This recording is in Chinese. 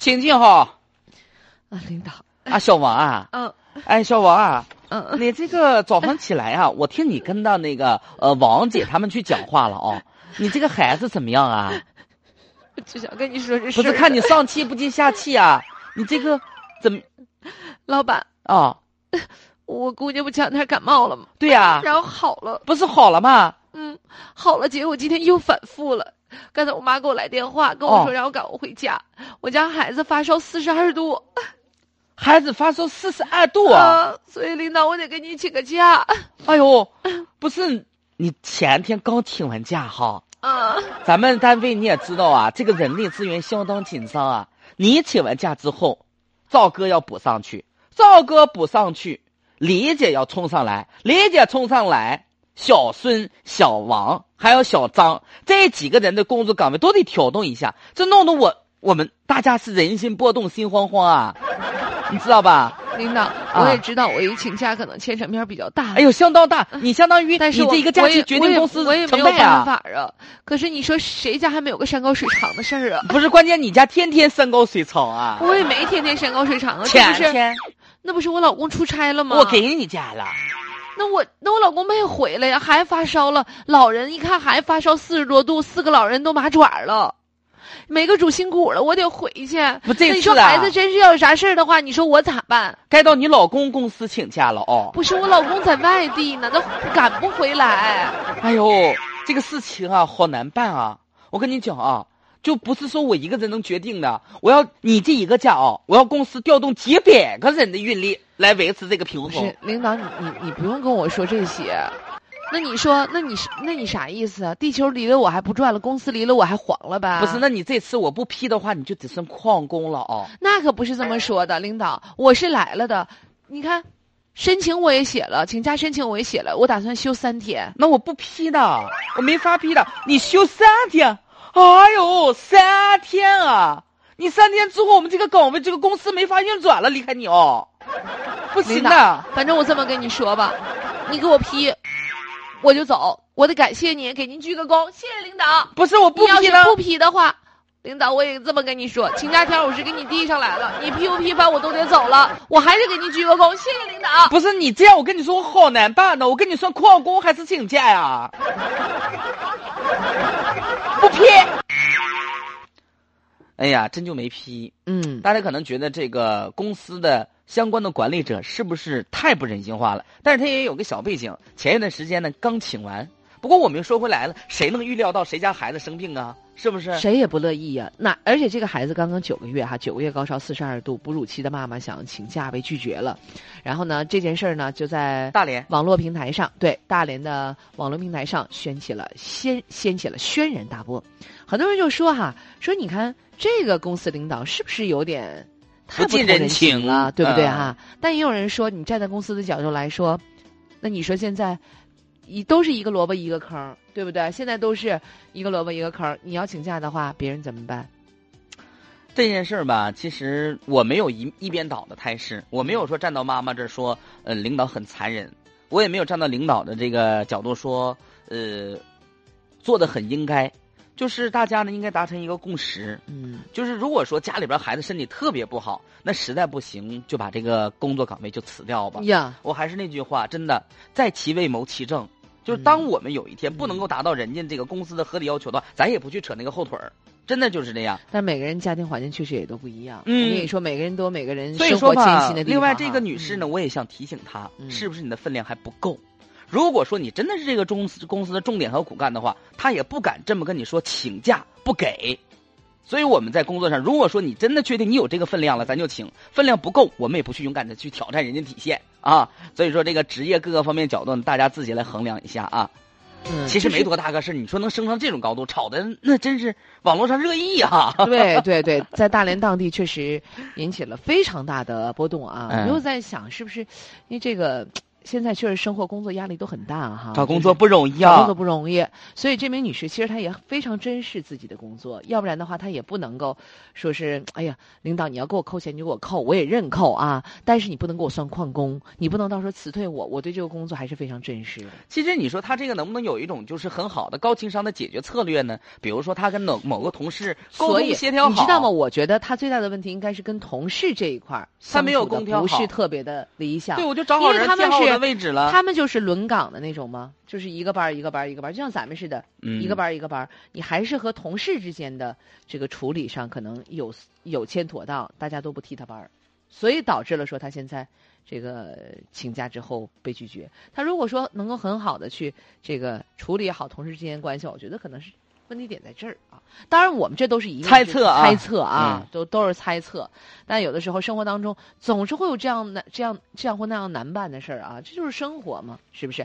请进哈。啊，领导，啊，小王啊，嗯哎，小王啊，嗯嗯，你这个早上起来啊，我听你跟到那个呃王姐他们去讲话了哦。你这个孩子怎么样啊？我就想跟你说这事。不是看你上气不接下气啊？你这个怎么老板，啊？我姑娘不前两天感冒了吗？对呀、然后好了，不是好了吗？嗯，好了，结果今天又反复了。刚才我妈给我来电话，跟我说哦让我赶快回家。我家孩子发烧四十二度孩子发烧四十二度啊！啊，所以领导我得给你请个假。哎呦，不是你前天刚请完假哈？啊，咱们单位你也知道啊，这个人力资源相当紧张啊。你请完假之后，赵哥要补上去，赵哥补上去，李姐要冲上来，李姐冲上来，小孙、小王还有小张这几个人的工作岗位都得调动一下，这弄得我我们大家是人心波动，心慌慌啊，你知道吧？领导，我也知道我一请假可能牵扯面比较大。哎呦，相当大，你相当于但是你这一个假期决定公司我也没成败有办啊。法啊。可是你说谁家还没有个山高水长的事儿啊？不是，关键你家天天山高水长啊。我也没天天山高水长啊，这前不是天那不是我老公出差了吗？我给你家了，那我那我老公没回来呀，还发烧了。老人一看还发烧四十多度，四个老人都麻爪了。每个主心骨了，我得回去。不这那你说孩子真是要有啥事儿的话，你说我咋办？该到你老公公司请假了哦。不是我老公在外地呢，那赶不回来。哎呦，这个事情啊，好难办啊！我跟你讲啊，就不是说我一个人能决定的。我要你这一个假啊，我要公司调动几百个人的运力来维持这个平不衡是。领导，你你你不用跟我说这些。那你说，那你是那你啥意思啊？地球离了我还不转了，公司离了我还黄了呗？不是，那你这次我不批的话，你就只剩旷工了哦。那可不是这么说的，领导，我是来了的。你看，申请我也写了，请假申请我也写了，我打算休三天。那我不批的，我没法批的。你休三天，哎呦，三天啊！你三天之后，我们这个岗位、这个公司没法运转了，离开你哦，不行的。，反正我这么跟你说吧，你给我批，我就走。我得感谢您，给您鞠个躬，谢谢领导。不是我不批了，要是不批的话，领导我也这么跟你说，请假条我是给你递上来了，你批不批发我都得走了，我还是给您鞠个躬，谢谢领导。不是你这样，我跟你说，我好难办呢。我跟你说，旷工还是请假呀？不批。哎呀，真就没批。嗯，大家可能觉得这个公司的相关的管理者是不是太不人性化了？但是他也有个小背景，前一段时间呢刚请完。不过我们又说回来了，谁能预料到谁家孩子生病啊？是不是？谁也不乐意呀、那而且这个孩子刚刚九个月哈，九个月高烧四十二度，哺乳期的妈妈想请假被拒绝了。然后呢，这件事儿呢就在大连网络平台上，对大连的网络平台上掀起了掀掀起了轩然大波。很多人就说哈，说你看这个公司领导是不是有点太不近人情了，对不对嗯哈？但也有人说，你站在公司的角度来说，那你说现在一都是一个萝卜一个坑，对不对？现在都是一个萝卜一个坑，你要请假的话，别人怎么办？这件事儿吧，其实我没有一一边倒的态势，我没有说站到妈妈这儿说，呃，领导很残忍，我也没有站到领导的这个角度说，呃，做的很应该，就是大家呢应该达成一个共识，嗯，就是如果说家里边孩子身体特别不好，那实在不行就把这个工作岗位就辞掉吧。呀，我还是那句话，真的，在其位谋其政。就是嗯当我们有一天不能够达到人家这个公司的合理要求的话，咱也不去扯那个后腿儿，真的就是这样。但每个人家庭环境确实也都不一样。嗯我跟你说，每个人都有每个人所以生活艰辛的，地方另外这个女士呢，嗯我也想提醒她，嗯是不是你的分量还不够？如果说你真的是这个公司公司的重点和骨干的话，她也不敢这么跟你说请假不给。所以我们在工作上，如果说你真的确定你有这个分量了，咱就请；分量不够，我们也不去勇敢的去挑战人家底线啊。所以说，这个职业各个方面角度，大家自己来衡量一下啊。嗯其实没多大个事儿你说能升上这种高度，炒的那真是网络上热议啊。对对对，在大连当地确实引起了非常大的波动啊！又在想，是不是因为这个现在确实生活工作压力都很大哈，找工作不容易啊找工作。不容易，所以这名女士其实她也非常珍视自己的工作，要不然的话她也不能够说是，哎呀，领导你要给我扣钱你就给我扣，我也认扣啊，但是你不能给我算旷工，你不能到时候辞退我，我对这个工作还是非常珍视的。其实你说她这个能不能有一种就是很好的高情商的解决策略呢？比如说她跟某某个同事沟通协调好，你知道吗？？我觉得她最大的问题应该是跟同事这一块儿她没有不是特别的理想。对，我就找好人，他们是的位置了。他们就是轮岗的那种吗？就是一个班一个班一个班，就像咱们似的，嗯一个班一个班。你还是和同事之间的这个处理上可能有有欠妥当，大家都不替他班儿，所以导致了说他现在这个请假之后被拒绝。他如果说能够很好的去这个处理好同事之间关系，我觉得可能是。问题点在这儿啊！当然，我们这都是一个猜测啊猜测啊嗯，都都是猜测。但有的时候生活当中总是会有这样的这样这样或那样难办的事儿啊，这就是生活嘛，是不是？